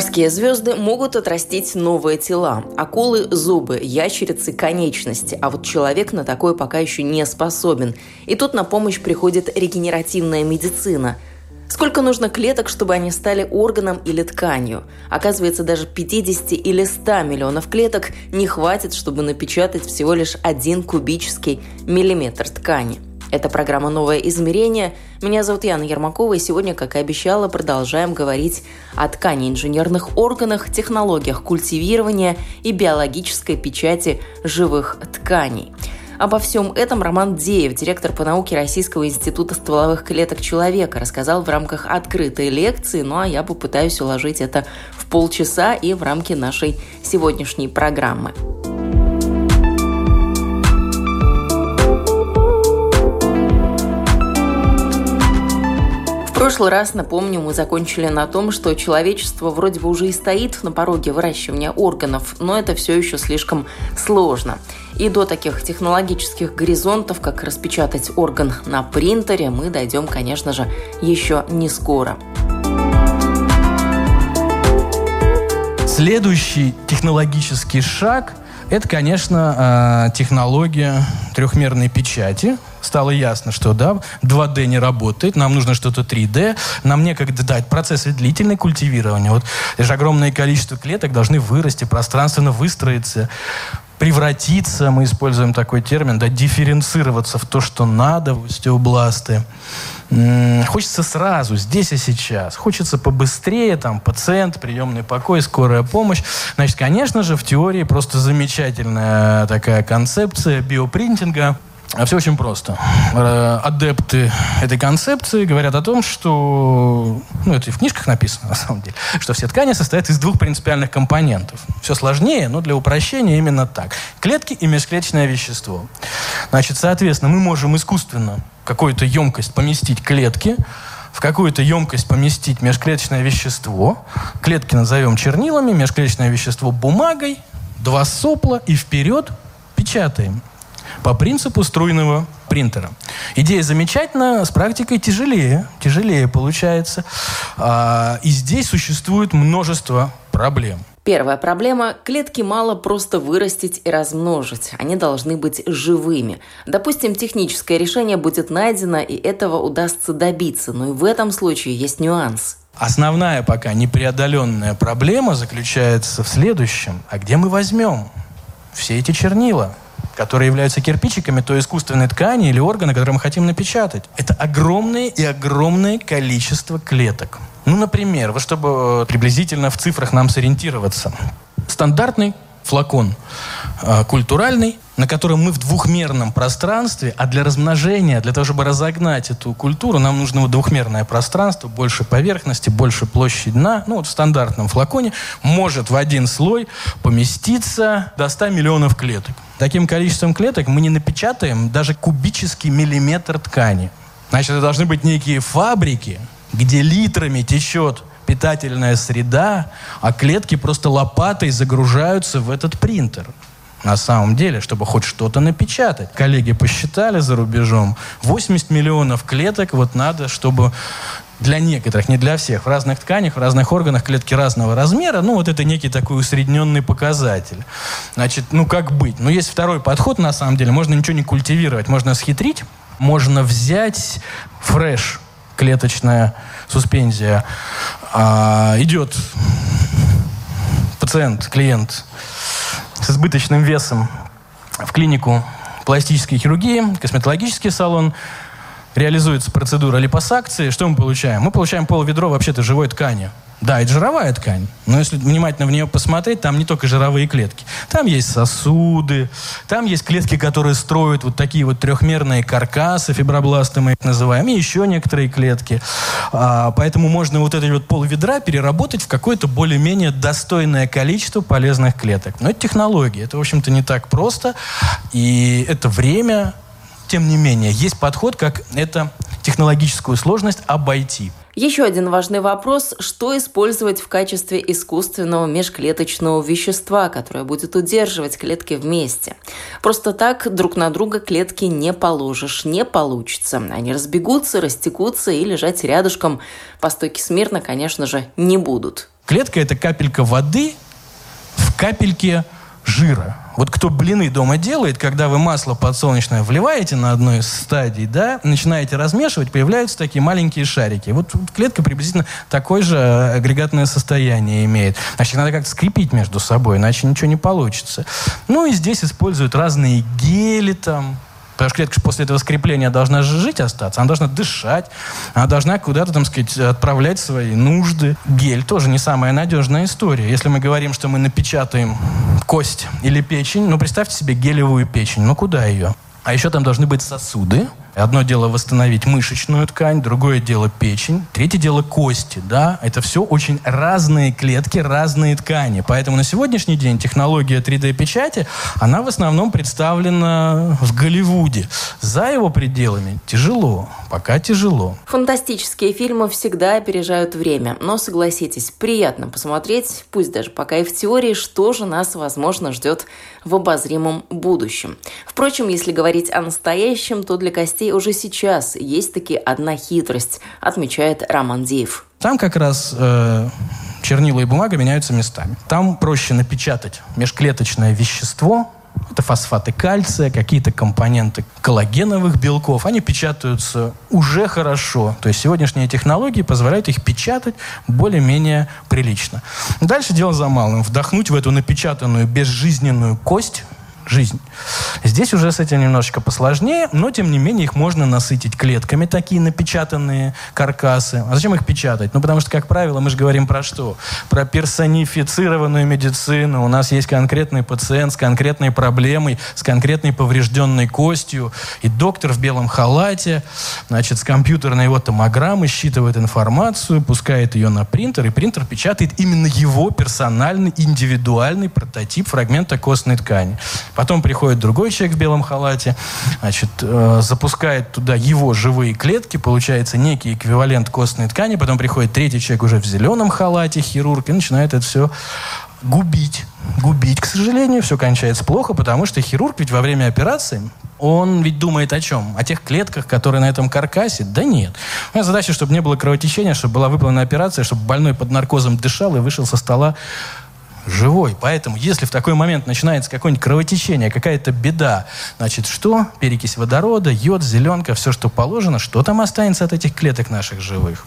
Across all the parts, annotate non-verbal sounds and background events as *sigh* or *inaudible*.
Морские звезды могут отрастить новые тела. Акулы – зубы, ящерицы – конечности. А вот человек на такое пока еще не способен. И тут на помощь приходит регенеративная медицина – Сколько нужно клеток, чтобы они стали органом или тканью? Оказывается, даже 50 или 100 миллионов клеток не хватит, чтобы напечатать всего лишь один кубический миллиметр ткани – это программа «Новое измерение». Меня зовут Яна Ермакова, и сегодня, как и обещала, продолжаем говорить о ткани инженерных органах, технологиях культивирования и биологической печати живых тканей. Обо всем этом Роман Деев, директор по науке Российского института стволовых клеток человека, рассказал в рамках открытой лекции, ну а я попытаюсь уложить это в полчаса и в рамки нашей сегодняшней программы. Прошлый раз, напомню, мы закончили на том, что человечество вроде бы уже и стоит на пороге выращивания органов, но это все еще слишком сложно. И до таких технологических горизонтов, как распечатать орган на принтере, мы дойдем, конечно же, еще не скоро. Следующий технологический шаг – это, конечно, э, технология трехмерной печати – стало ясно, что да, 2D не работает, нам нужно что-то 3D, нам некогда дать процессы длительное культивирования. Вот лишь огромное количество клеток должны вырасти, пространственно выстроиться, превратиться, мы используем такой термин, да, дифференцироваться в то, что надо, в остеобласты. Хочется сразу, здесь и сейчас. Хочется побыстрее, там, пациент, приемный покой, скорая помощь. Значит, конечно же, в теории просто замечательная такая концепция биопринтинга – а все очень просто. Э, адепты этой концепции говорят о том, что, ну это и в книжках написано *laughs* на самом деле, что все ткани состоят из двух принципиальных компонентов. Все сложнее, но для упрощения именно так. Клетки и межклеточное вещество. Значит, соответственно, мы можем искусственно какую-то емкость поместить клетки, в какую-то емкость поместить межклеточное вещество. Клетки назовем чернилами, межклеточное вещество бумагой, два сопла и вперед печатаем по принципу струйного принтера. Идея замечательная, с практикой тяжелее, тяжелее получается. А, и здесь существует множество проблем. Первая проблема – клетки мало просто вырастить и размножить. Они должны быть живыми. Допустим, техническое решение будет найдено, и этого удастся добиться. Но и в этом случае есть нюанс. Основная пока непреодоленная проблема заключается в следующем. А где мы возьмем все эти чернила? Которые являются кирпичиками той искусственной ткани или органа, который мы хотим напечатать. Это огромное и огромное количество клеток. Ну, например, вот чтобы э, приблизительно в цифрах нам сориентироваться. Стандартный флакон э, культуральный, на котором мы в двухмерном пространстве, а для размножения, для того, чтобы разогнать эту культуру, нам нужно двухмерное пространство, больше поверхности, больше площади дна. Ну, вот в стандартном флаконе может в один слой поместиться до 100 миллионов клеток. Таким количеством клеток мы не напечатаем даже кубический миллиметр ткани. Значит, это должны быть некие фабрики, где литрами течет питательная среда, а клетки просто лопатой загружаются в этот принтер. На самом деле, чтобы хоть что-то напечатать. Коллеги посчитали за рубежом, 80 миллионов клеток вот надо, чтобы для некоторых, не для всех. В разных тканях, в разных органах клетки разного размера. Ну, вот это некий такой усредненный показатель. Значит, ну как быть? Ну, есть второй подход, на самом деле. Можно ничего не культивировать, можно схитрить. Можно взять фреш, клеточная суспензия. А, идет пациент, клиент с избыточным весом в клинику пластической хирургии, косметологический салон, реализуется процедура липосакции, что мы получаем? Мы получаем пол ведро вообще-то живой ткани. Да, это жировая ткань. Но если внимательно в нее посмотреть, там не только жировые клетки. Там есть сосуды, там есть клетки, которые строят вот такие вот трехмерные каркасы, фибробласты мы их называем, и еще некоторые клетки. А, поэтому можно вот эти вот пол ведра переработать в какое-то более-менее достойное количество полезных клеток. Но это технология. Это, в общем-то, не так просто. И это время, тем не менее, есть подход, как это технологическую сложность обойти. Еще один важный вопрос – что использовать в качестве искусственного межклеточного вещества, которое будет удерживать клетки вместе? Просто так друг на друга клетки не положишь, не получится. Они разбегутся, растекутся и лежать рядышком по стойке смирно, конечно же, не будут. Клетка – это капелька воды в капельке жира. Вот кто блины дома делает, когда вы масло подсолнечное вливаете на одной из стадий, да, начинаете размешивать, появляются такие маленькие шарики. Вот, вот клетка приблизительно такое же агрегатное состояние имеет. Значит, надо как-то скрепить между собой, иначе ничего не получится. Ну и здесь используют разные гели там, Потому что клетка после этого скрепления должна жить остаться, она должна дышать, она должна куда-то, там сказать, отправлять свои нужды. Гель тоже не самая надежная история. Если мы говорим, что мы напечатаем кость или печень, ну, представьте себе гелевую печень, ну, куда ее? А еще там должны быть сосуды, Одно дело восстановить мышечную ткань, другое дело печень, третье дело кости, да. Это все очень разные клетки, разные ткани. Поэтому на сегодняшний день технология 3D-печати, она в основном представлена в Голливуде. За его пределами тяжело, пока тяжело. Фантастические фильмы всегда опережают время, но согласитесь, приятно посмотреть, пусть даже пока и в теории, что же нас, возможно, ждет в обозримом будущем. Впрочем, если говорить о настоящем, то для костей уже сейчас есть таки одна хитрость, отмечает Роман Диев. Там как раз э, чернила и бумага меняются местами. Там проще напечатать межклеточное вещество, это фосфаты кальция, какие-то компоненты коллагеновых белков. Они печатаются уже хорошо. То есть сегодняшние технологии позволяют их печатать более-менее прилично. Дальше дело за малым. Вдохнуть в эту напечатанную безжизненную кость жизнь. Здесь уже с этим немножечко посложнее, но тем не менее их можно насытить клетками, такие напечатанные каркасы. А зачем их печатать? Ну, потому что, как правило, мы же говорим про что? Про персонифицированную медицину. У нас есть конкретный пациент с конкретной проблемой, с конкретной поврежденной костью, и доктор в белом халате, значит, с компьютерной его томограммы считывает информацию, пускает ее на принтер, и принтер печатает именно его персональный, индивидуальный прототип фрагмента костной ткани. Потом приходит другой человек в белом халате, значит, э, запускает туда его живые клетки, получается некий эквивалент костной ткани, потом приходит третий человек уже в зеленом халате, хирург, и начинает это все губить. Губить, к сожалению, все кончается плохо, потому что хирург ведь во время операции он ведь думает о чем? О тех клетках, которые на этом каркасе? Да нет. Меня задача, чтобы не было кровотечения, чтобы была выполнена операция, чтобы больной под наркозом дышал и вышел со стола живой. Поэтому, если в такой момент начинается какое-нибудь кровотечение, какая-то беда, значит, что? Перекись водорода, йод, зеленка, все, что положено, что там останется от этих клеток наших живых?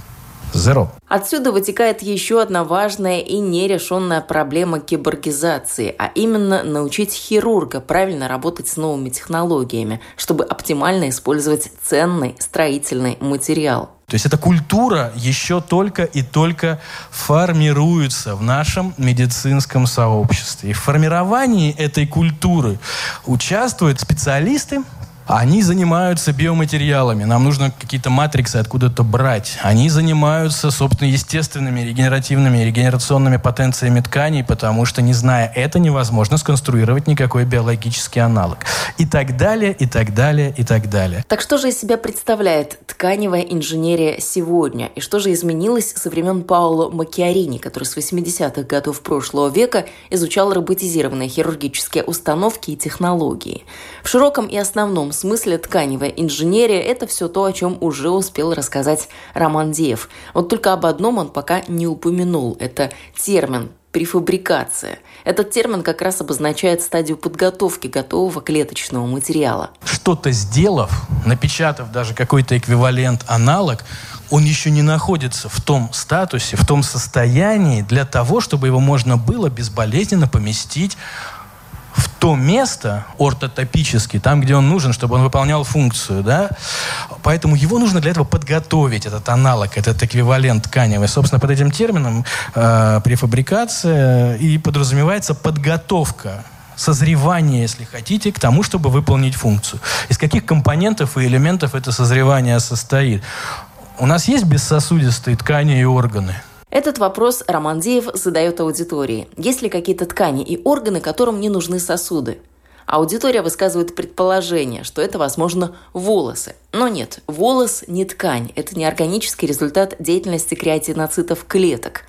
Zero. Отсюда вытекает еще одна важная и нерешенная проблема киборгизации, а именно научить хирурга правильно работать с новыми технологиями, чтобы оптимально использовать ценный строительный материал. То есть эта культура еще только и только формируется в нашем медицинском сообществе. И в формировании этой культуры участвуют специалисты, они занимаются биоматериалами. Нам нужно какие-то матриксы откуда-то брать. Они занимаются, собственно, естественными регенеративными регенерационными потенциями тканей, потому что, не зная это, невозможно сконструировать никакой биологический аналог. И так далее, и так далее, и так далее. Так что же из себя представляет тканевая инженерия сегодня? И что же изменилось со времен Пауло Макиарини, который с 80-х годов прошлого века изучал роботизированные хирургические установки и технологии? В широком и основном смысле тканевая инженерия – это все то, о чем уже успел рассказать Роман Диев. Вот только об одном он пока не упомянул. Это термин префабрикация. Этот термин как раз обозначает стадию подготовки готового клеточного материала. Что-то сделав, напечатав даже какой-то эквивалент, аналог, он еще не находится в том статусе, в том состоянии для того, чтобы его можно было безболезненно поместить в то место ортотопически, там, где он нужен, чтобы он выполнял функцию, да. Поэтому его нужно для этого подготовить, этот аналог, этот эквивалент тканевый. Собственно, под этим термином э, префабрикация и подразумевается подготовка созревание, если хотите, к тому, чтобы выполнить функцию. Из каких компонентов и элементов это созревание состоит? У нас есть бессосудистые ткани и органы – этот вопрос Роман Деев задает аудитории. Есть ли какие-то ткани и органы, которым не нужны сосуды? Аудитория высказывает предположение, что это, возможно, волосы. Но нет, волос не ткань. Это не органический результат деятельности креатиноцитов клеток.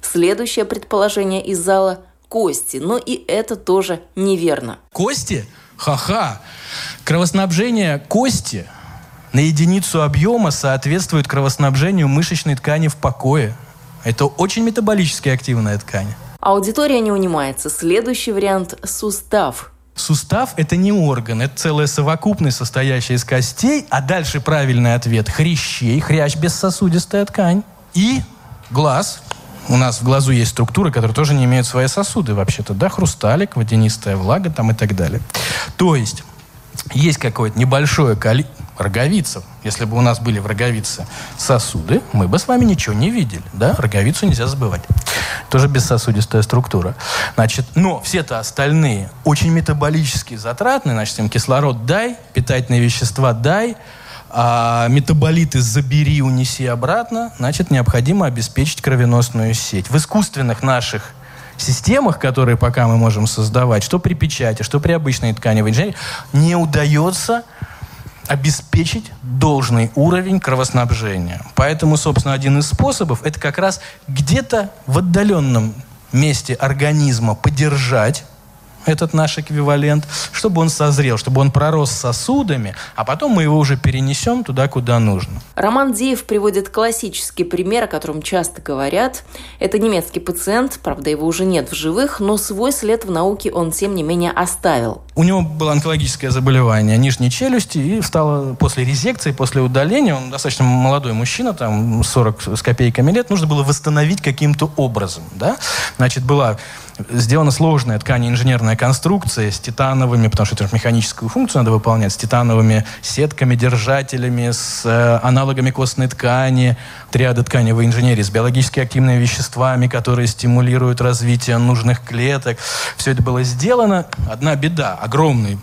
Следующее предположение из зала – кости. Но и это тоже неверно. Кости? Ха-ха! Кровоснабжение кости на единицу объема соответствует кровоснабжению мышечной ткани в покое – это очень метаболически активная ткань. Аудитория не унимается. Следующий вариант – сустав. Сустав – это не орган, это целая совокупность, состоящая из костей, а дальше правильный ответ – хрящей, хрящ – бессосудистая ткань. И глаз. У нас в глазу есть структуры, которые тоже не имеют свои сосуды вообще-то, да, хрусталик, водянистая влага там и так далее. То есть есть какое-то небольшое количество, роговица. Если бы у нас были в роговице сосуды, мы бы с вами ничего не видели. Да? Роговицу нельзя забывать. Тоже бессосудистая структура. Значит, но все-то остальные очень метаболически затратные. Значит, им кислород дай, питательные вещества дай, а метаболиты забери, унеси обратно. Значит, необходимо обеспечить кровеносную сеть. В искусственных наших системах, которые пока мы можем создавать, что при печати, что при обычной тканевой инженерии, не удается обеспечить должный уровень кровоснабжения. Поэтому, собственно, один из способов – это как раз где-то в отдаленном месте организма поддержать этот наш эквивалент, чтобы он созрел, чтобы он пророс сосудами, а потом мы его уже перенесем туда, куда нужно. Роман Диев приводит классический пример, о котором часто говорят. Это немецкий пациент, правда, его уже нет в живых, но свой след в науке он, тем не менее, оставил. У него было онкологическое заболевание нижней челюсти, и стало после резекции, после удаления, он достаточно молодой мужчина, там 40 с копейками лет, нужно было восстановить каким-то образом. Да? Значит, была сделана сложная ткань инженерная конструкция с титановыми, потому что это механическую функцию надо выполнять, с титановыми сетками, держателями, с э, аналогами костной ткани, триады тканевой инженерии, с биологически активными веществами, которые стимулируют развитие нужных клеток. Все это было сделано. Одна беда. Огромный,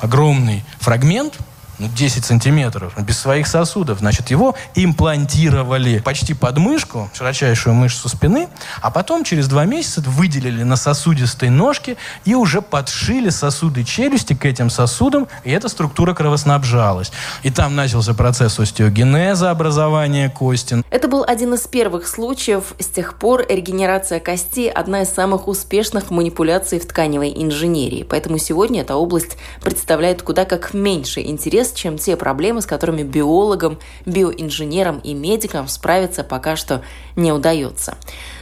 огромный фрагмент – ну, 10 сантиметров, без своих сосудов. Значит, его имплантировали почти под мышку, широчайшую мышцу спины, а потом через два месяца выделили на сосудистой ножке и уже подшили сосуды челюсти к этим сосудам, и эта структура кровоснабжалась. И там начался процесс остеогенеза, образования кости. Это был один из первых случаев. С тех пор регенерация кости – одна из самых успешных манипуляций в тканевой инженерии. Поэтому сегодня эта область представляет куда как меньше интерес интерес, чем те проблемы, с которыми биологам, биоинженерам и медикам справиться пока что не удается.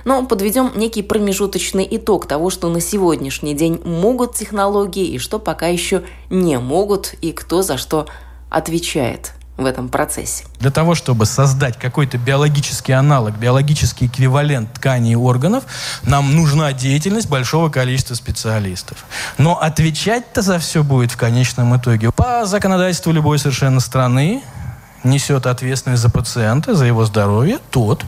Но подведем некий промежуточный итог того, что на сегодняшний день могут технологии и что пока еще не могут, и кто за что отвечает в этом процессе. Для того, чтобы создать какой-то биологический аналог, биологический эквивалент тканей и органов, нам нужна деятельность большого количества специалистов. Но отвечать-то за все будет в конечном итоге. По законодательству любой совершенно страны несет ответственность за пациента, за его здоровье тот,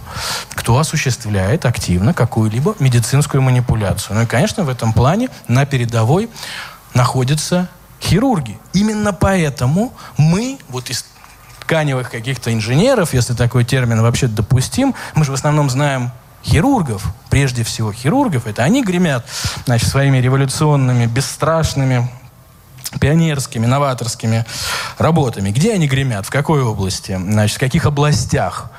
кто осуществляет активно какую-либо медицинскую манипуляцию. Ну и, конечно, в этом плане на передовой находятся хирурги. Именно поэтому мы, вот из тканевых каких-то инженеров, если такой термин вообще допустим, мы же в основном знаем хирургов, прежде всего хирургов, это они гремят значит, своими революционными, бесстрашными, пионерскими, новаторскими работами. Где они гремят? В какой области? Значит, в каких областях?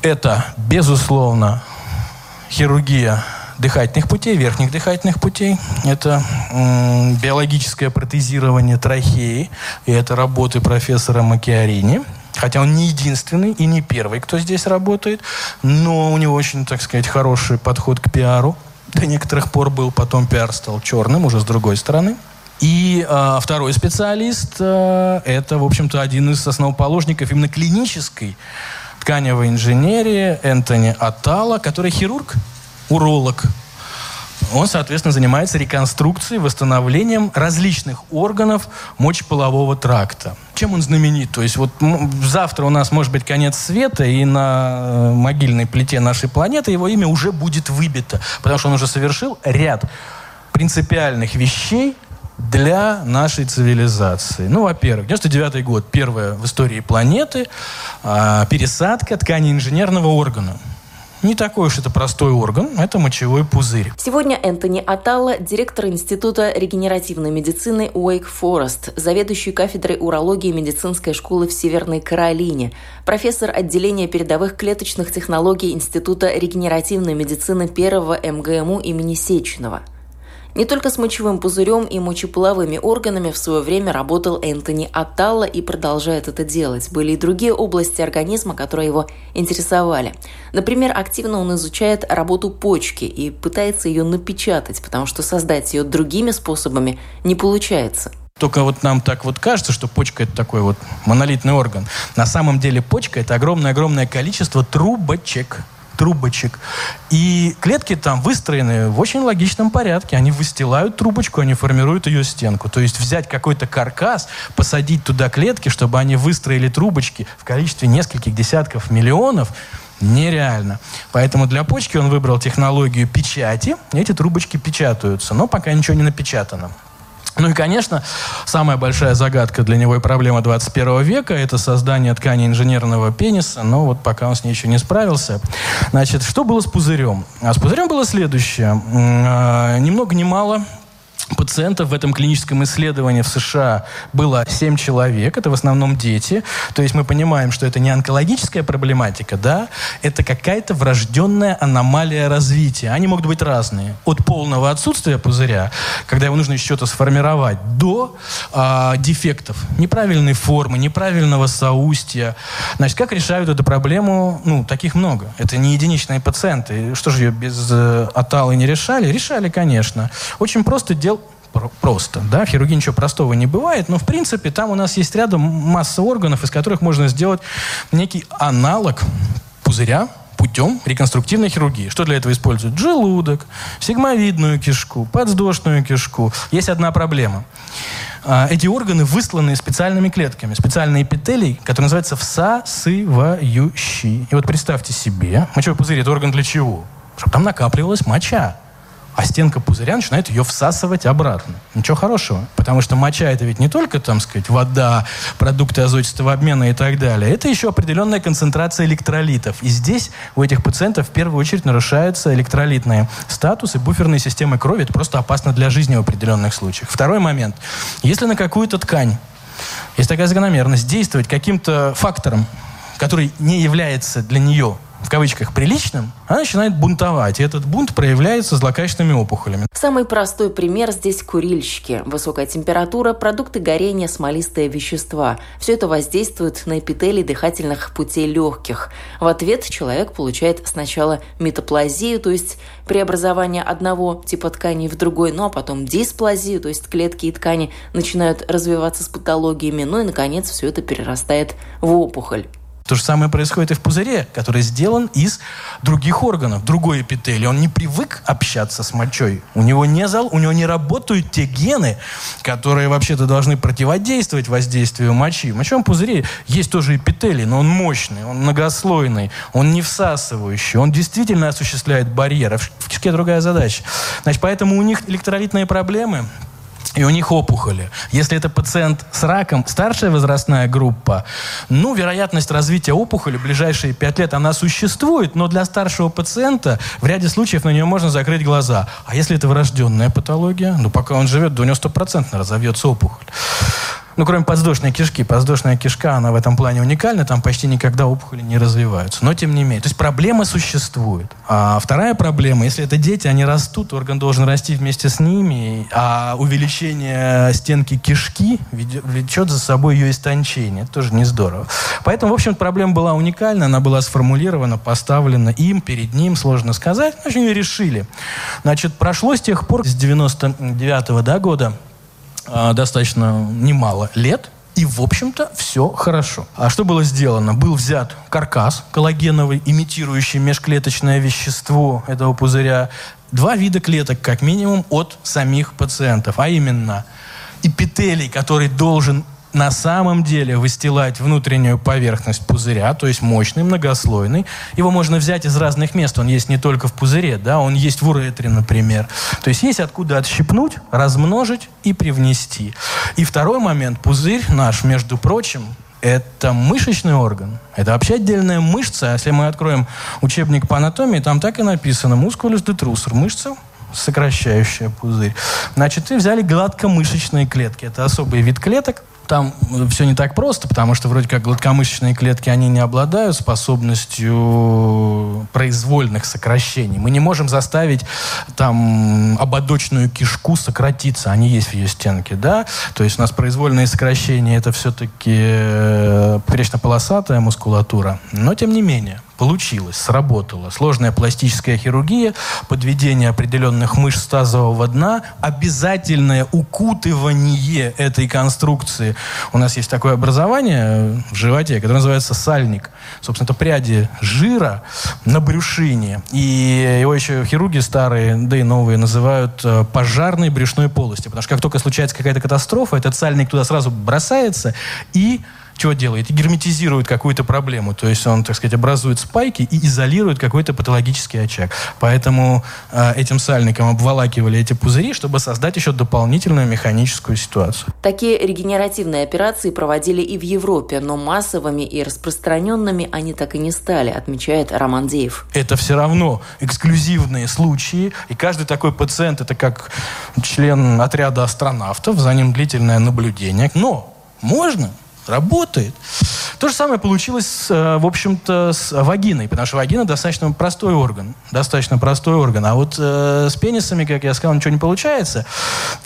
Это, безусловно, хирургия дыхательных путей, верхних дыхательных путей. Это м, биологическое протезирование трахеи. И это работы профессора Макиарини. Хотя он не единственный и не первый, кто здесь работает. Но у него очень, так сказать, хороший подход к пиару. До некоторых пор был, потом пиар стал черным, уже с другой стороны. И э, второй специалист э, это, в общем-то, один из основоположников именно клинической тканевой инженерии Энтони Атала, который хирург, уролог. он, соответственно, занимается реконструкцией, восстановлением различных органов мочеполового тракта. Чем он знаменит? То есть вот завтра у нас может быть конец света, и на э, могильной плите нашей планеты его имя уже будет выбито, потому что он уже совершил ряд принципиальных вещей, для нашей цивилизации. Ну, во-первых, 99 год, первая в истории планеты, э, пересадка ткани инженерного органа. Не такой уж это простой орган, это мочевой пузырь. Сегодня Энтони Аталла, директор Института регенеративной медицины Уэйк Форест, заведующий кафедрой урологии медицинской школы в Северной Каролине, профессор отделения передовых клеточных технологий Института регенеративной медицины первого МГМУ имени Сеченова – не только с мочевым пузырем и мочеполовыми органами в свое время работал Энтони Атталла и продолжает это делать. Были и другие области организма, которые его интересовали. Например, активно он изучает работу почки и пытается ее напечатать, потому что создать ее другими способами не получается. Только вот нам так вот кажется, что почка это такой вот монолитный орган. На самом деле почка это огромное-огромное количество трубочек трубочек. И клетки там выстроены в очень логичном порядке. Они выстилают трубочку, они формируют ее стенку. То есть взять какой-то каркас, посадить туда клетки, чтобы они выстроили трубочки в количестве нескольких десятков миллионов, нереально. Поэтому для почки он выбрал технологию печати. Эти трубочки печатаются, но пока ничего не напечатано. Ну и, конечно, самая большая загадка для него и проблема 21 века – это создание ткани инженерного пениса, но вот пока он с ней еще не справился. Значит, что было с пузырем? А с пузырем было следующее. А, ни много ни мало пациентов в этом клиническом исследовании в США было 7 человек, это в основном дети. То есть мы понимаем, что это не онкологическая проблематика, да, это какая-то врожденная аномалия развития. Они могут быть разные. От полного отсутствия пузыря, когда его нужно еще что-то сформировать, до э, дефектов, неправильной формы, неправильного соустья. Значит, как решают эту проблему? Ну, таких много. Это не единичные пациенты. Что же ее без э, аталы не решали? Решали, конечно. Очень просто делать просто. Да? В хирургии ничего простого не бывает, но в принципе там у нас есть рядом масса органов, из которых можно сделать некий аналог пузыря, путем реконструктивной хирургии. Что для этого используют? Желудок, сигмовидную кишку, подвздошную кишку. Есть одна проблема. А, эти органы высланы специальными клетками, специальные эпителий, которые называются всасывающий. И вот представьте себе, мочевой пузырь – это орган для чего? Чтобы там накапливалась моча а стенка пузыря начинает ее всасывать обратно. Ничего хорошего, потому что моча это ведь не только, там сказать, вода, продукты азотистого обмена и так далее. Это еще определенная концентрация электролитов. И здесь у этих пациентов в первую очередь нарушаются электролитные статусы, буферные системы крови. Это просто опасно для жизни в определенных случаях. Второй момент. Если на какую-то ткань есть такая закономерность действовать каким-то фактором, который не является для нее в кавычках приличным, она начинает бунтовать. И этот бунт проявляется злокачественными опухолями. Самый простой пример здесь курильщики. Высокая температура, продукты горения, смолистые вещества. Все это воздействует на эпителий дыхательных путей легких. В ответ человек получает сначала метаплазию, то есть преобразование одного типа ткани в другой, ну а потом дисплазию, то есть клетки и ткани начинают развиваться с патологиями, ну и, наконец, все это перерастает в опухоль. То же самое происходит и в пузыре, который сделан из других органов, другой эпителий. Он не привык общаться с мочой. У него не зал, у него не работают те гены, которые вообще-то должны противодействовать воздействию мочи. В мочевом пузыре есть тоже эпителий, но он мощный, он многослойный, он не всасывающий, он действительно осуществляет барьер. В кишке другая задача. Значит, поэтому у них электролитные проблемы, и у них опухоли. Если это пациент с раком, старшая возрастная группа, ну, вероятность развития опухоли в ближайшие пять лет, она существует, но для старшего пациента в ряде случаев на нее можно закрыть глаза. А если это врожденная патология, ну, пока он живет, до него стопроцентно разовьется опухоль. Ну, кроме подвздошной кишки. Подвздошная кишка, она в этом плане уникальна, там почти никогда опухоли не развиваются. Но тем не менее. То есть проблема существует. А вторая проблема, если это дети, они растут, орган должен расти вместе с ними, а увеличение стенки кишки влечет за собой ее истончение. Это тоже не здорово. Поэтому, в общем, проблема была уникальна, она была сформулирована, поставлена им, перед ним, сложно сказать. В общем, ее решили. Значит, прошло с тех пор, с 99 -го, да, года, достаточно немало лет, и, в общем-то, все хорошо. А что было сделано? Был взят каркас коллагеновый, имитирующий межклеточное вещество этого пузыря, два вида клеток, как минимум, от самих пациентов, а именно эпителий, который должен на самом деле выстилать внутреннюю поверхность пузыря, то есть мощный, многослойный. Его можно взять из разных мест. Он есть не только в пузыре, да, он есть в уретре, например. То есть есть откуда отщипнуть, размножить и привнести. И второй момент. Пузырь наш, между прочим, это мышечный орган. Это вообще отдельная мышца. Если мы откроем учебник по анатомии, там так и написано «мускулюс детрусор» – мышца, сокращающая пузырь. Значит, и взяли гладкомышечные клетки. Это особый вид клеток, там все не так просто, потому что вроде как гладкомышечные клетки, они не обладают способностью произвольных сокращений. Мы не можем заставить там ободочную кишку сократиться, они есть в ее стенке, да? То есть у нас произвольные сокращения это все-таки э, поперечно-полосатая мускулатура, но тем не менее получилось, сработало. Сложная пластическая хирургия, подведение определенных мышц тазового дна, обязательное укутывание этой конструкции. У нас есть такое образование в животе, которое называется сальник. Собственно, это пряди жира на брюшине. И его еще хирурги старые, да и новые, называют э, пожарной брюшной полостью. Потому что как только случается какая-то катастрофа, этот сальник туда сразу бросается и чего делает? Герметизирует какую-то проблему. То есть он, так сказать, образует спайки и изолирует какой-то патологический очаг. Поэтому э, этим сальником обволакивали эти пузыри, чтобы создать еще дополнительную механическую ситуацию. Такие регенеративные операции проводили и в Европе, но массовыми и распространенными они так и не стали, отмечает Роман Деев. Это все равно эксклюзивные случаи, и каждый такой пациент это как член отряда астронавтов, за ним длительное наблюдение. Но можно Работает. То же самое получилось, э, в общем-то, с вагиной, потому что вагина достаточно простой орган. Достаточно простой орган. А вот э, с пенисами, как я сказал, ничего не получается.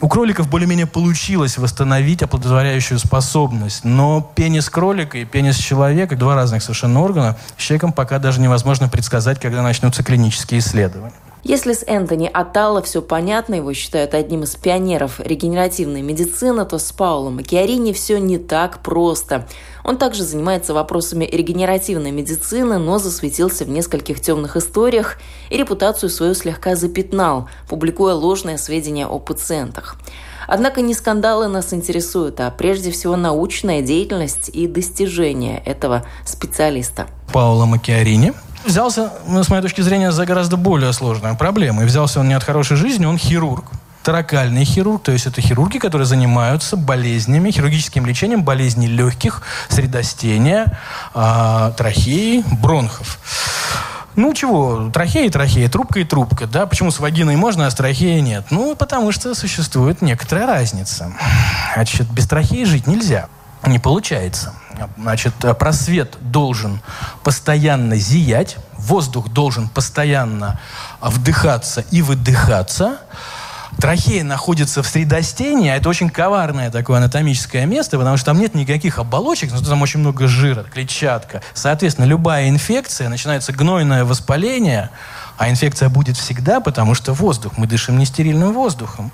У кроликов более-менее получилось восстановить оплодотворяющую способность. Но пенис кролика и пенис человека, два разных совершенно органа, с человеком пока даже невозможно предсказать, когда начнутся клинические исследования. Если с Энтони Аталло все понятно, его считают одним из пионеров регенеративной медицины, то с Паулом Макиарини все не так просто. Он также занимается вопросами регенеративной медицины, но засветился в нескольких темных историях и репутацию свою слегка запятнал, публикуя ложные сведения о пациентах. Однако не скандалы нас интересуют, а прежде всего научная деятельность и достижения этого специалиста. Паула Макиарини взялся, ну, с моей точки зрения, за гораздо более сложную проблему. И взялся он не от хорошей жизни, он хирург. Таракальный хирург, то есть это хирурги, которые занимаются болезнями, хирургическим лечением болезней легких, средостения, э, трахеи, бронхов. Ну чего, трахея и трахея, трубка и трубка, да? Почему с вагиной можно, а с трахеей нет? Ну, потому что существует некоторая разница. Значит, без трахеи жить нельзя. Не получается. Значит, просвет должен постоянно зиять, воздух должен постоянно вдыхаться и выдыхаться. Трахея находится в средостении, а это очень коварное такое анатомическое место, потому что там нет никаких оболочек, но там очень много жира, клетчатка. Соответственно, любая инфекция, начинается гнойное воспаление, а инфекция будет всегда, потому что воздух, мы дышим нестерильным воздухом.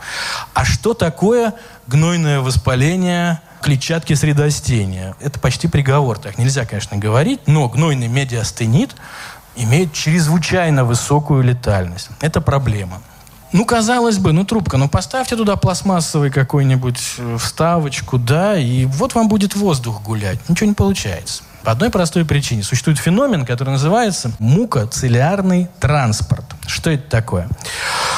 А что такое гнойное воспаление клетчатки средостения. Это почти приговор, так нельзя, конечно, говорить, но гнойный медиастенит имеет чрезвычайно высокую летальность. Это проблема. Ну, казалось бы, ну, трубка, ну, поставьте туда пластмассовый какой-нибудь э, вставочку, да, и вот вам будет воздух гулять. Ничего не получается. По одной простой причине. Существует феномен, который называется мукоцилиарный транспорт. Что это такое?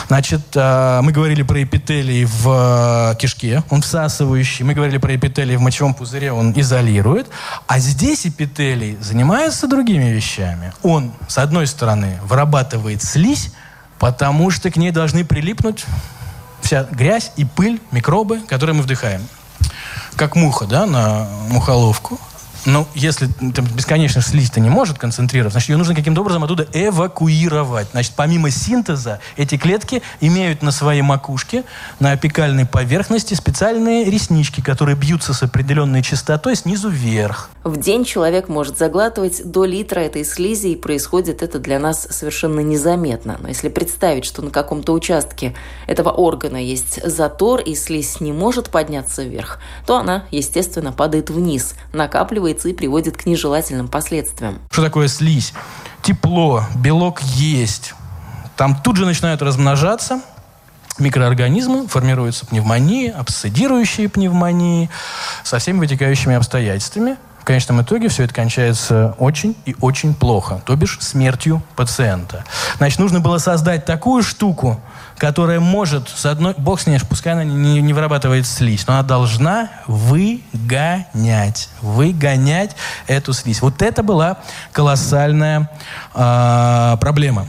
Значит, э, мы говорили про эпителий в э, кишке, он всасывающий. Мы говорили про эпителий в мочевом пузыре, он изолирует. А здесь эпителий занимается другими вещами. Он, с одной стороны, вырабатывает слизь, потому что к ней должны прилипнуть вся грязь и пыль, микробы, которые мы вдыхаем. Как муха, да, на мухоловку. Ну, если там, бесконечно слизь-то не может концентрироваться, значит, ее нужно каким-то образом оттуда эвакуировать. Значит, помимо синтеза, эти клетки имеют на своей макушке, на апикальной поверхности специальные реснички, которые бьются с определенной частотой снизу вверх. В день человек может заглатывать до литра этой слизи, и происходит это для нас совершенно незаметно. Но если представить, что на каком-то участке этого органа есть затор, и слизь не может подняться вверх, то она, естественно, падает вниз, накапливается накапливается и приводит к нежелательным последствиям. Что такое слизь? Тепло, белок есть, Там тут же начинают размножаться микроорганизмы, формируются пневмонии, абсцедирующие пневмонии, со всеми вытекающими обстоятельствами. В конечном итоге все это кончается очень и очень плохо, то бишь смертью пациента. Значит, нужно было создать такую штуку, которая может, с одной, бог с ней, пускай она не, не вырабатывает слизь, но она должна выгонять, выгонять эту слизь. Вот это была колоссальная э, проблема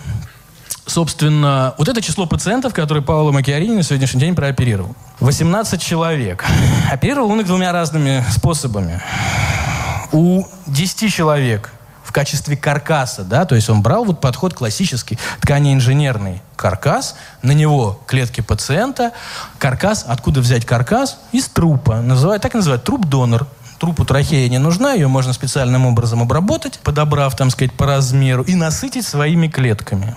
собственно, вот это число пациентов, которые Пауло Макиарини на сегодняшний день прооперировал. 18 человек. Оперировал он их двумя разными способами. У 10 человек качестве каркаса, да, то есть он брал вот подход классический, тканеинженерный каркас, на него клетки пациента, каркас, откуда взять каркас? Из трупа, называют, так и называют, труп-донор, трупу трахея не нужна, ее можно специальным образом обработать, подобрав, там сказать, по размеру, и насытить своими клетками.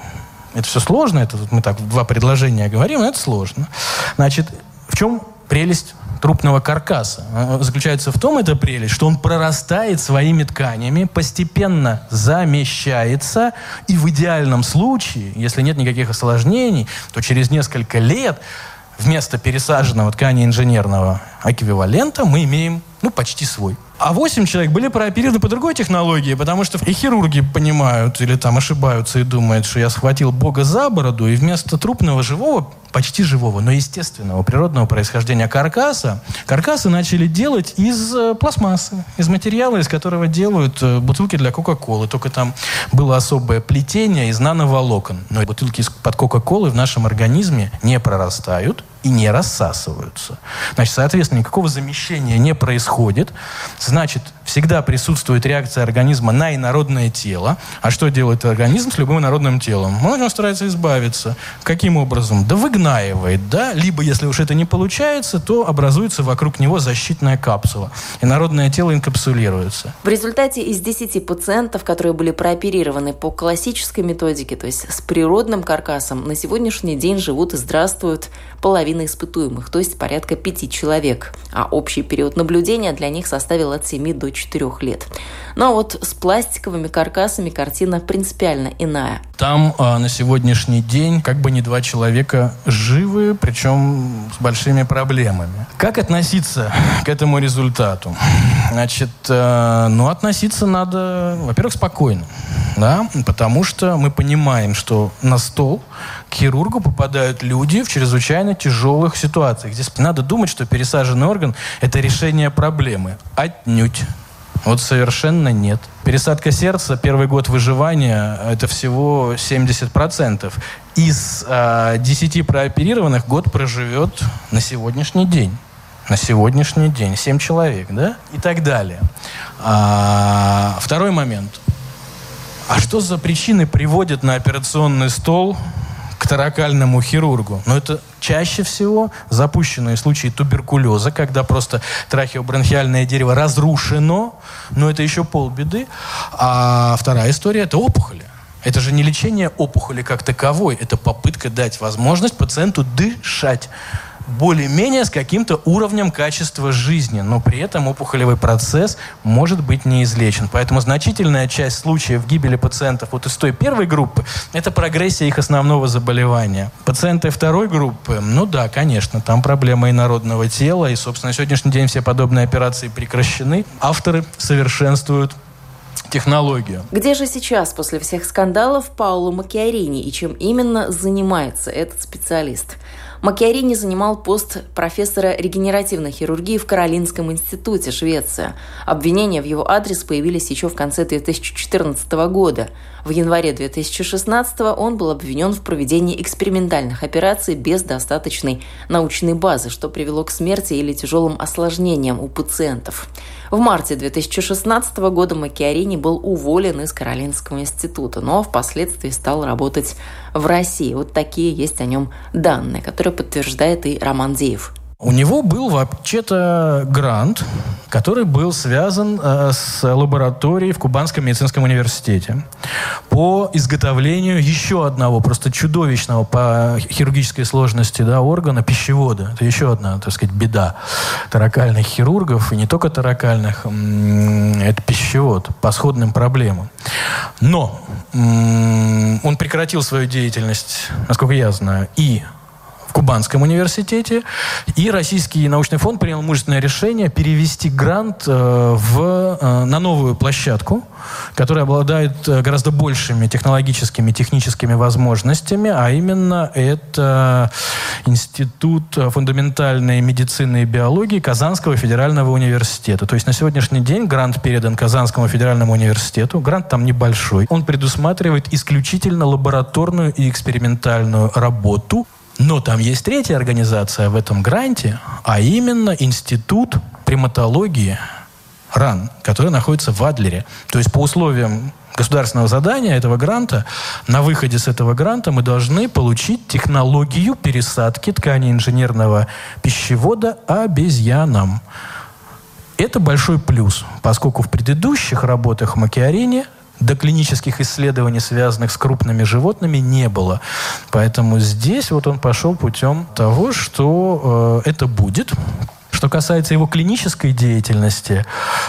Это все сложно, это мы так два предложения говорим, но это сложно. Значит, в чем прелесть трупного каркаса. Заключается в том, эта прелесть, что он прорастает своими тканями, постепенно замещается, и в идеальном случае, если нет никаких осложнений, то через несколько лет вместо пересаженного ткани инженерного эквивалента мы имеем ну, почти свой. А 8 человек были прооперированы по другой технологии, потому что и хирурги понимают или там ошибаются и думают, что я схватил Бога за бороду и вместо трупного живого, почти живого, но естественного, природного происхождения каркаса, каркасы начали делать из э, пластмассы, из материала, из которого делают э, бутылки для Кока-Колы. Только там было особое плетение из нановолокон. Но бутылки из-под Кока-Колы в нашем организме не прорастают, и не рассасываются. Значит, соответственно, никакого замещения не происходит. Значит, всегда присутствует реакция организма на инородное тело. А что делает организм с любым инородным телом? Он старается избавиться. Каким образом? Да выгнаивает, да? Либо, если уж это не получается, то образуется вокруг него защитная капсула. Инородное тело инкапсулируется. В результате из 10 пациентов, которые были прооперированы по классической методике, то есть с природным каркасом, на сегодняшний день живут и здравствуют половина испытуемых, то есть порядка пяти человек. А общий период наблюдения для них составил от 7 до 4 лет. Ну а вот с пластиковыми каркасами картина принципиально иная. Там а, на сегодняшний день как бы не два человека живы, причем с большими проблемами. Как относиться к этому результату? Значит, э, ну относиться надо, во-первых, спокойно, да, потому что мы понимаем, что на стол к хирургу попадают люди в чрезвычайно тяжелых ситуациях. Здесь надо думать, что пересаженный орган – это решение проблемы. Отнюдь. Вот совершенно нет. Пересадка сердца, первый год выживания, это всего 70%. Из э, 10 прооперированных год проживет на сегодняшний день. На сегодняшний день. 7 человек, да? И так далее. А, второй момент. А что за причины приводят на операционный стол к таракальному хирургу. Но это чаще всего запущенные случаи туберкулеза, когда просто трахеобронхиальное дерево разрушено, но это еще полбеды. А вторая история – это опухоли. Это же не лечение опухоли как таковой, это попытка дать возможность пациенту дышать более-менее с каким-то уровнем качества жизни, но при этом опухолевый процесс может быть неизлечен. Поэтому значительная часть случаев гибели пациентов вот из той первой группы – это прогрессия их основного заболевания. Пациенты второй группы, ну да, конечно, там проблема инородного тела, и, собственно, на сегодняшний день все подобные операции прекращены. Авторы совершенствуют технологию. Где же сейчас, после всех скандалов, Пауло Макиарини и чем именно занимается этот специалист? Макиарини занимал пост профессора регенеративной хирургии в Каролинском институте, Швеция. Обвинения в его адрес появились еще в конце 2014 года. В январе 2016 он был обвинен в проведении экспериментальных операций без достаточной научной базы, что привело к смерти или тяжелым осложнениям у пациентов. В марте 2016 года Макиарини был уволен из Каролинского института, но впоследствии стал работать в России. Вот такие есть о нем данные, которые подтверждает и Роман Деев. У него был вообще-то грант, который был связан э, с лабораторией в Кубанском медицинском университете по изготовлению еще одного просто чудовищного по хирургической сложности да, органа пищевода. Это еще одна, так сказать, беда таракальных хирургов, и не только таракальных, это пищевод по сходным проблемам. Но он прекратил свою деятельность, насколько я знаю, и в Кубанском университете. И Российский научный фонд принял мужественное решение перевести грант э, в, э, на новую площадку, которая обладает э, гораздо большими технологическими, техническими возможностями, а именно это Институт фундаментальной медицины и биологии Казанского федерального университета. То есть на сегодняшний день грант передан Казанскому федеральному университету. Грант там небольшой. Он предусматривает исключительно лабораторную и экспериментальную работу но там есть третья организация в этом гранте, а именно Институт приматологии РАН, который находится в Адлере. То есть по условиям государственного задания этого гранта, на выходе с этого гранта мы должны получить технологию пересадки ткани инженерного пищевода обезьянам. Это большой плюс, поскольку в предыдущих работах Макиарине до клинических исследований, связанных с крупными животными, не было. Поэтому здесь вот он пошел путем того, что э, это будет. Что касается его клинической деятельности,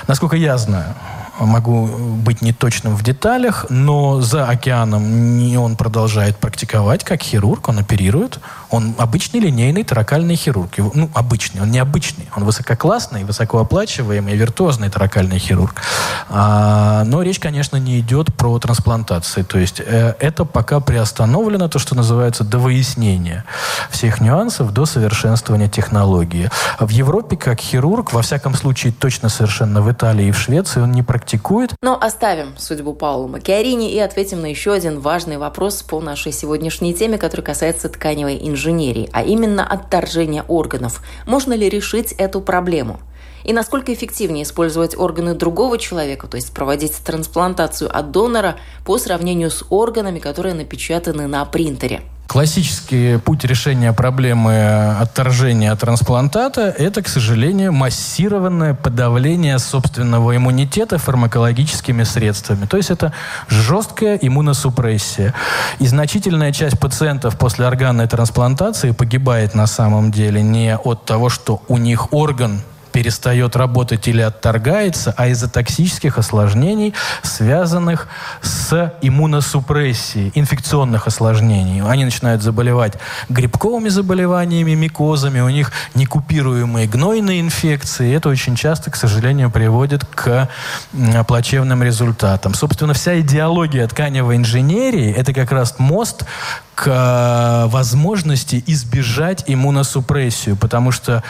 насколько я знаю, могу быть неточным в деталях, но за океаном он продолжает практиковать как хирург, он оперирует. Он обычный линейный таракальный хирург. Ну, обычный, он необычный. Он высококлассный, высокооплачиваемый, виртуозный таракальный хирург. А, но речь, конечно, не идет про трансплантации. То есть э, это пока приостановлено, то, что называется, до выяснения всех нюансов, до совершенствования технологии. В Европе, как хирург, во всяком случае, точно совершенно в Италии и в Швеции, он не практикует. Но оставим судьбу Паула Макиарини и ответим на еще один важный вопрос по нашей сегодняшней теме, который касается тканевой инженерии инженерии, а именно отторжение органов. Можно ли решить эту проблему? И насколько эффективнее использовать органы другого человека, то есть проводить трансплантацию от донора по сравнению с органами, которые напечатаны на принтере? Классический путь решения проблемы отторжения трансплантата – это, к сожалению, массированное подавление собственного иммунитета фармакологическими средствами. То есть это жесткая иммуносупрессия. И значительная часть пациентов после органной трансплантации погибает на самом деле не от того, что у них орган перестает работать или отторгается, а из-за токсических осложнений, связанных с иммуносупрессией, инфекционных осложнений. Они начинают заболевать грибковыми заболеваниями, микозами, у них некупируемые гнойные инфекции. Это очень часто, к сожалению, приводит к плачевным результатам. Собственно, вся идеология тканевой инженерии – это как раз мост к э, возможности избежать иммуносупрессию, потому что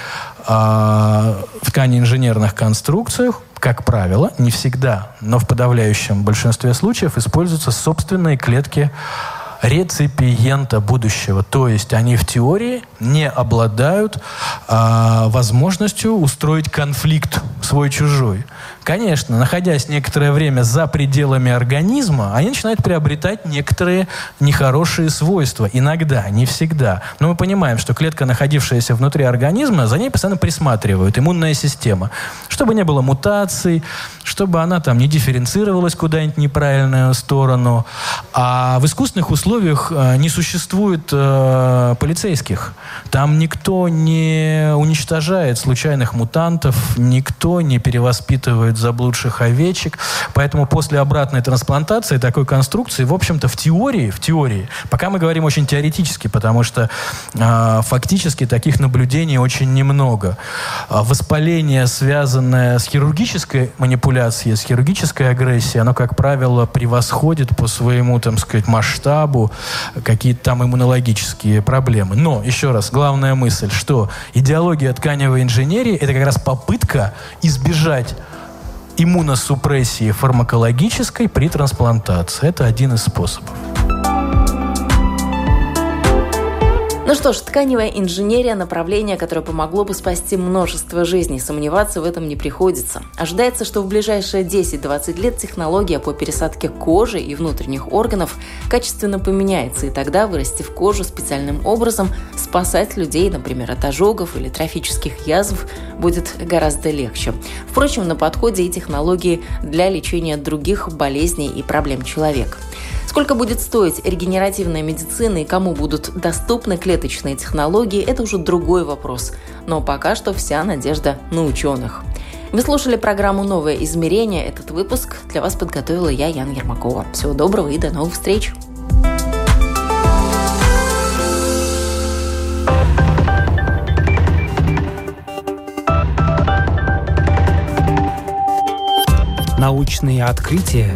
э, в ткани инженерных конструкциях, как правило, не всегда, но в подавляющем большинстве случаев используются собственные клетки реципиента будущего. То есть они в теории не обладают э, возможностью устроить конфликт свой-чужой. Конечно, находясь некоторое время за пределами организма, они начинают приобретать некоторые нехорошие свойства. Иногда, не всегда. Но мы понимаем, что клетка, находившаяся внутри организма, за ней постоянно присматривают. Иммунная система. Чтобы не было мутаций, чтобы она там не дифференцировалась куда-нибудь неправильную сторону. А в искусственных условиях э, не существует э, полицейских. Там никто не уничтожает случайных мутантов, никто не перевоспитывает заблудших овечек. Поэтому после обратной трансплантации такой конструкции, в общем-то, в теории, в теории, пока мы говорим очень теоретически, потому что э, фактически таких наблюдений очень немного. А воспаление, связанное с хирургической манипуляцией, с хирургической агрессией, оно, как правило, превосходит по своему, там сказать, масштабу какие-то там иммунологические проблемы. Но, еще раз, главная мысль, что идеология тканевой инженерии – это как раз попытка избежать иммуносупрессии фармакологической при трансплантации. Это один из способов. Ну что ж, тканевая инженерия – направление, которое помогло бы спасти множество жизней. Сомневаться в этом не приходится. Ожидается, что в ближайшие 10-20 лет технология по пересадке кожи и внутренних органов качественно поменяется, и тогда, вырастив кожу специальным образом, спасать людей, например, от ожогов или трофических язв, будет гораздо легче. Впрочем, на подходе и технологии для лечения других болезней и проблем человека. Сколько будет стоить регенеративная медицина и кому будут доступны клеточные технологии, это уже другой вопрос. Но пока что вся надежда на ученых. Вы слушали программу «Новое измерение». Этот выпуск для вас подготовила я, Яна Ермакова. Всего доброго и до новых встреч! Научные открытия